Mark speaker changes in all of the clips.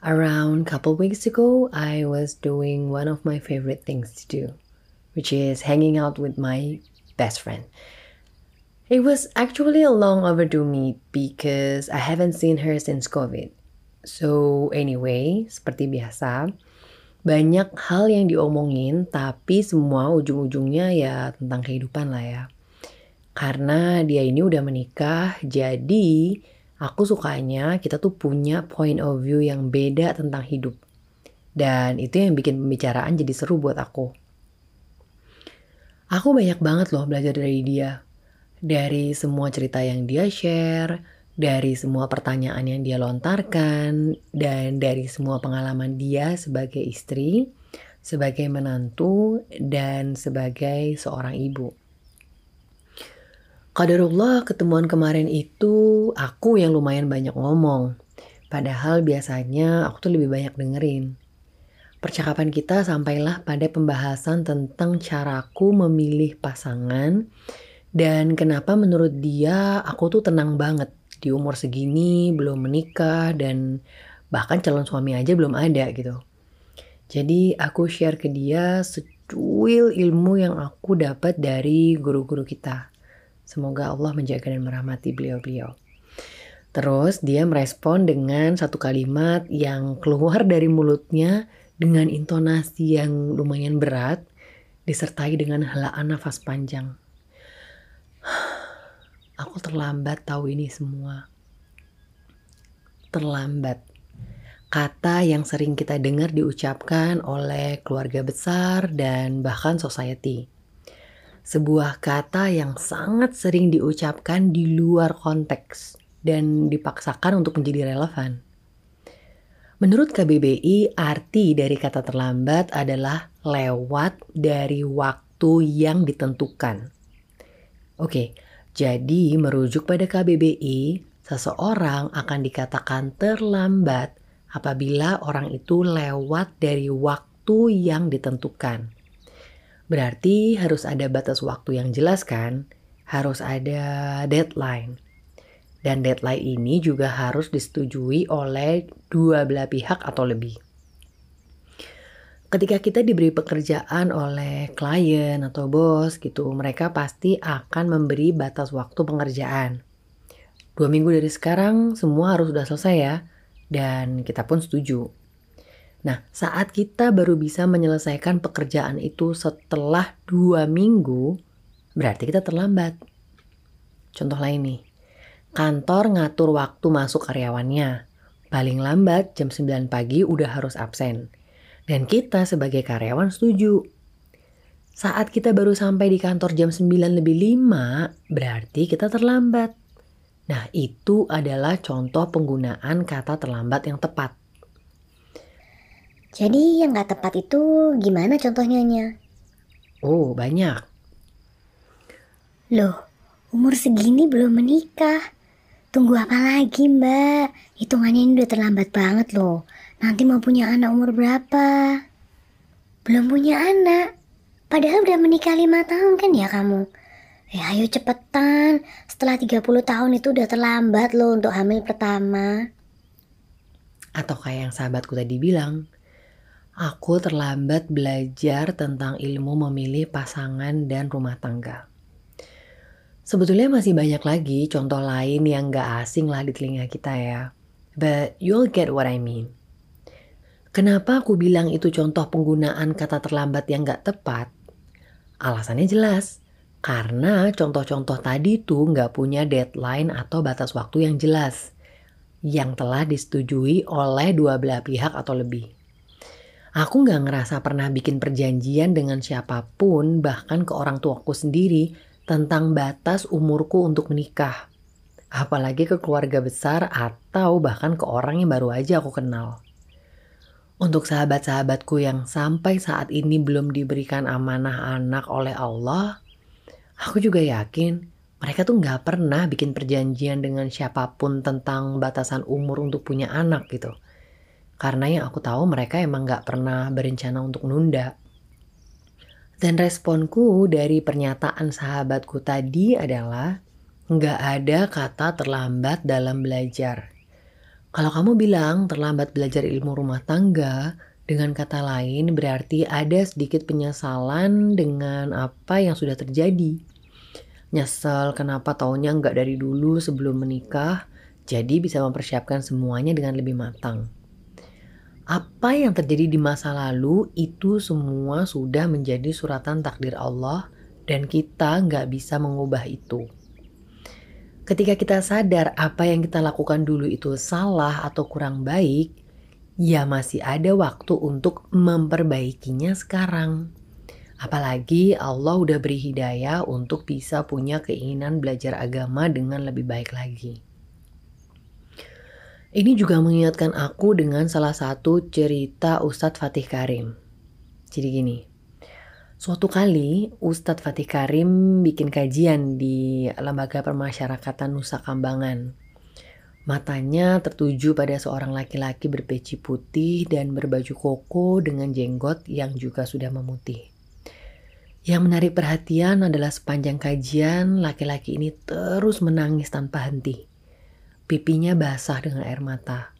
Speaker 1: Around couple weeks ago, I was doing one of my favorite things to do, which is hanging out with my best friend. It was actually a long overdue meet because I haven't seen her since COVID. So anyway, seperti biasa, banyak hal yang diomongin tapi semua ujung-ujungnya ya tentang kehidupan lah ya. Karena dia ini udah menikah, jadi Aku sukanya kita tuh punya point of view yang beda tentang hidup. Dan itu yang bikin pembicaraan jadi seru buat aku. Aku banyak banget loh belajar dari dia. Dari semua cerita yang dia share, dari semua pertanyaan yang dia lontarkan, dan dari semua pengalaman dia sebagai istri, sebagai menantu, dan sebagai seorang ibu. Qadarullah ketemuan kemarin itu aku yang lumayan banyak ngomong. Padahal biasanya aku tuh lebih banyak dengerin. Percakapan kita sampailah pada pembahasan tentang caraku memilih pasangan dan kenapa menurut dia aku tuh tenang banget di umur segini belum menikah dan bahkan calon suami aja belum ada gitu. Jadi aku share ke dia secuil ilmu yang aku dapat dari guru-guru kita. Semoga Allah menjaga dan merahmati beliau-beliau. Terus dia merespon dengan satu kalimat yang keluar dari mulutnya dengan intonasi yang lumayan berat disertai dengan helaan nafas panjang. Aku terlambat tahu ini semua. Terlambat. Kata yang sering kita dengar diucapkan oleh keluarga besar dan bahkan society sebuah kata yang sangat sering diucapkan di luar konteks dan dipaksakan untuk menjadi relevan. Menurut KBBI, arti dari kata terlambat adalah lewat dari waktu yang ditentukan. Oke, jadi merujuk pada KBBI, seseorang akan dikatakan terlambat apabila orang itu lewat dari waktu yang ditentukan. Berarti harus ada batas waktu yang jelas kan? Harus ada deadline. Dan deadline ini juga harus disetujui oleh dua belah pihak atau lebih. Ketika kita diberi pekerjaan oleh klien atau bos gitu, mereka pasti akan memberi batas waktu pengerjaan. Dua minggu dari sekarang semua harus sudah selesai ya, dan kita pun setuju. Nah, saat kita baru bisa menyelesaikan pekerjaan itu setelah dua minggu, berarti kita terlambat. Contoh lain nih, kantor ngatur waktu masuk karyawannya. Paling lambat jam 9 pagi udah harus absen. Dan kita sebagai karyawan setuju. Saat kita baru sampai di kantor jam 9 lebih 5, berarti kita terlambat. Nah, itu adalah contoh penggunaan kata terlambat yang tepat.
Speaker 2: Jadi yang gak tepat itu gimana contohnya?
Speaker 1: Oh banyak.
Speaker 2: Loh, umur segini belum menikah. Tunggu apa lagi mbak? Hitungannya ini udah terlambat banget loh. Nanti mau punya anak umur berapa? Belum punya anak. Padahal udah menikah lima tahun kan ya kamu? Ya ayo cepetan. Setelah 30 tahun itu udah terlambat loh untuk hamil pertama.
Speaker 1: Atau kayak yang sahabatku tadi bilang, aku terlambat belajar tentang ilmu memilih pasangan dan rumah tangga. Sebetulnya masih banyak lagi contoh lain yang gak asing lah di telinga kita ya. But you'll get what I mean. Kenapa aku bilang itu contoh penggunaan kata terlambat yang gak tepat? Alasannya jelas. Karena contoh-contoh tadi tuh gak punya deadline atau batas waktu yang jelas. Yang telah disetujui oleh dua belah pihak atau lebih. Aku gak ngerasa pernah bikin perjanjian dengan siapa pun, bahkan ke orang tuaku sendiri, tentang batas umurku untuk menikah. Apalagi ke keluarga besar atau bahkan ke orang yang baru aja aku kenal. Untuk sahabat-sahabatku yang sampai saat ini belum diberikan amanah anak oleh Allah, aku juga yakin mereka tuh gak pernah bikin perjanjian dengan siapa pun tentang batasan umur untuk punya anak gitu karena yang aku tahu mereka emang gak pernah berencana untuk nunda. Dan responku dari pernyataan sahabatku tadi adalah gak ada kata terlambat dalam belajar. Kalau kamu bilang terlambat belajar ilmu rumah tangga, dengan kata lain berarti ada sedikit penyesalan dengan apa yang sudah terjadi. Nyesel kenapa taunya nggak dari dulu sebelum menikah, jadi bisa mempersiapkan semuanya dengan lebih matang. Apa yang terjadi di masa lalu itu semua sudah menjadi suratan takdir Allah dan kita nggak bisa mengubah itu. Ketika kita sadar apa yang kita lakukan dulu itu salah atau kurang baik, ya masih ada waktu untuk memperbaikinya sekarang. Apalagi Allah udah beri hidayah untuk bisa punya keinginan belajar agama dengan lebih baik lagi. Ini juga mengingatkan aku dengan salah satu cerita Ustadz Fatih Karim. Jadi gini, Suatu kali Ustadz Fatih Karim bikin kajian di Lembaga Permasyarakatan Nusa Kambangan. Matanya tertuju pada seorang laki-laki berpeci putih dan berbaju koko dengan jenggot yang juga sudah memutih. Yang menarik perhatian adalah sepanjang kajian laki-laki ini terus menangis tanpa henti. Pipinya basah dengan air mata.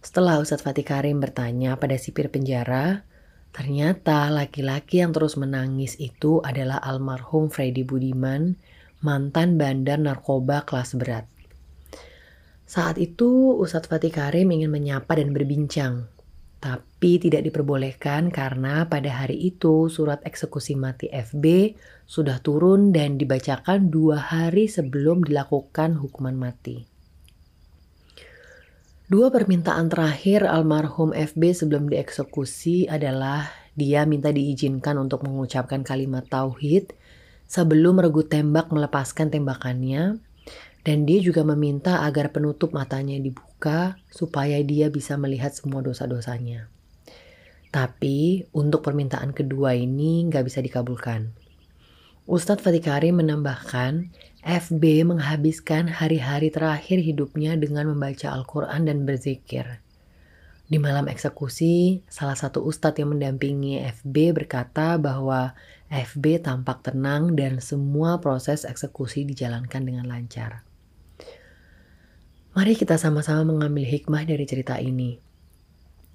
Speaker 1: Setelah Ustadz Fatih Karim bertanya pada sipir penjara, Ternyata laki-laki yang terus menangis itu adalah almarhum Freddy Budiman, mantan bandar narkoba kelas berat. Saat itu Ustadz Fatih Karim ingin menyapa dan berbincang, tapi tidak diperbolehkan karena pada hari itu surat eksekusi mati FB sudah turun dan dibacakan dua hari sebelum dilakukan hukuman mati. Dua permintaan terakhir almarhum FB sebelum dieksekusi adalah dia minta diizinkan untuk mengucapkan kalimat tauhid sebelum regu tembak melepaskan tembakannya dan dia juga meminta agar penutup matanya dibuka supaya dia bisa melihat semua dosa-dosanya. Tapi untuk permintaan kedua ini nggak bisa dikabulkan. Ustadz Fatih Karim menambahkan FB menghabiskan hari-hari terakhir hidupnya dengan membaca Al-Quran dan berzikir. Di malam eksekusi, salah satu ustadz yang mendampingi FB berkata bahwa FB tampak tenang dan semua proses eksekusi dijalankan dengan lancar. Mari kita sama-sama mengambil hikmah dari cerita ini.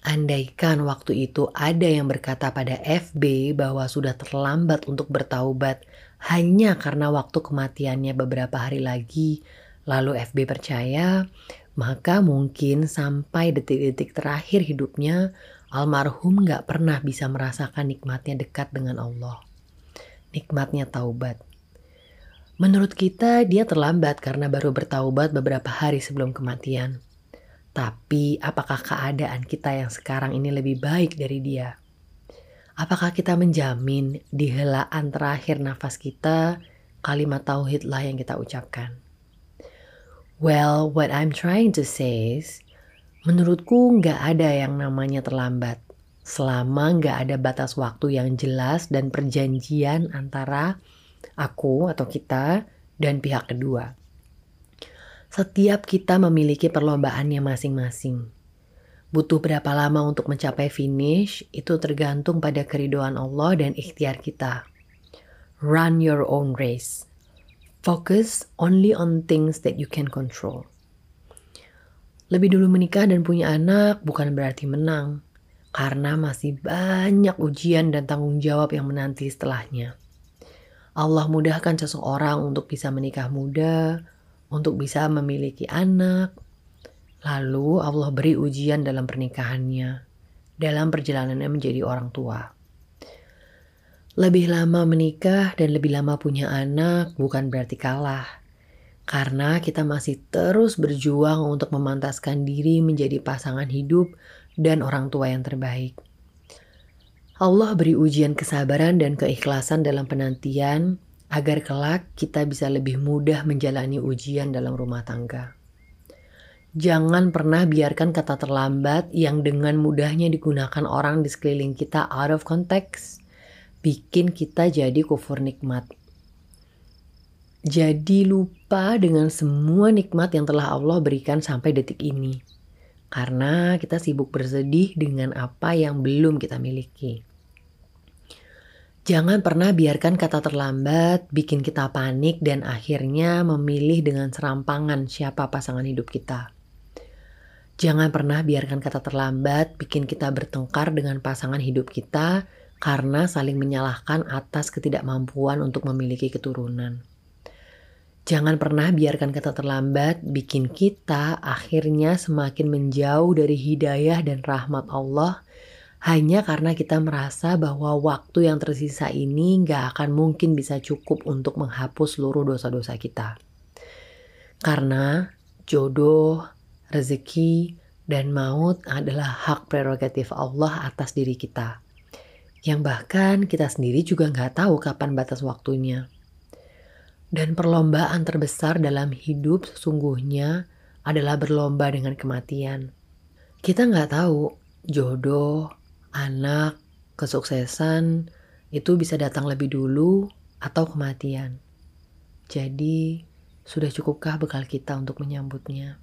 Speaker 1: Andaikan waktu itu ada yang berkata pada FB bahwa sudah terlambat untuk bertaubat hanya karena waktu kematiannya beberapa hari lagi, lalu FB percaya, maka mungkin sampai detik-detik terakhir hidupnya, almarhum gak pernah bisa merasakan nikmatnya dekat dengan Allah. Nikmatnya taubat. Menurut kita dia terlambat karena baru bertaubat beberapa hari sebelum kematian. Tapi apakah keadaan kita yang sekarang ini lebih baik dari dia? Apakah kita menjamin di helaan terakhir nafas kita kalimat tauhidlah yang kita ucapkan? Well, what I'm trying to say is, menurutku nggak ada yang namanya terlambat. Selama nggak ada batas waktu yang jelas dan perjanjian antara aku atau kita dan pihak kedua. Setiap kita memiliki perlombaannya masing-masing. Butuh berapa lama untuk mencapai finish itu tergantung pada keridoan Allah dan ikhtiar kita. Run your own race. Focus only on things that you can control. Lebih dulu menikah dan punya anak bukan berarti menang, karena masih banyak ujian dan tanggung jawab yang menanti setelahnya. Allah mudahkan seseorang untuk bisa menikah muda, untuk bisa memiliki anak, Lalu Allah beri ujian dalam pernikahannya, dalam perjalanannya menjadi orang tua. Lebih lama menikah dan lebih lama punya anak bukan berarti kalah. Karena kita masih terus berjuang untuk memantaskan diri menjadi pasangan hidup dan orang tua yang terbaik. Allah beri ujian kesabaran dan keikhlasan dalam penantian agar kelak kita bisa lebih mudah menjalani ujian dalam rumah tangga. Jangan pernah biarkan kata terlambat yang dengan mudahnya digunakan orang di sekeliling kita out of context, bikin kita jadi kufur nikmat. Jadi lupa dengan semua nikmat yang telah Allah berikan sampai detik ini. Karena kita sibuk bersedih dengan apa yang belum kita miliki. Jangan pernah biarkan kata terlambat bikin kita panik dan akhirnya memilih dengan serampangan siapa pasangan hidup kita. Jangan pernah biarkan kata terlambat bikin kita bertengkar dengan pasangan hidup kita karena saling menyalahkan atas ketidakmampuan untuk memiliki keturunan. Jangan pernah biarkan kata terlambat bikin kita akhirnya semakin menjauh dari hidayah dan rahmat Allah hanya karena kita merasa bahwa waktu yang tersisa ini gak akan mungkin bisa cukup untuk menghapus seluruh dosa-dosa kita. Karena jodoh, rezeki, dan maut adalah hak prerogatif Allah atas diri kita. Yang bahkan kita sendiri juga nggak tahu kapan batas waktunya. Dan perlombaan terbesar dalam hidup sesungguhnya adalah berlomba dengan kematian. Kita nggak tahu jodoh, anak, kesuksesan itu bisa datang lebih dulu atau kematian. Jadi, sudah cukupkah bekal kita untuk menyambutnya?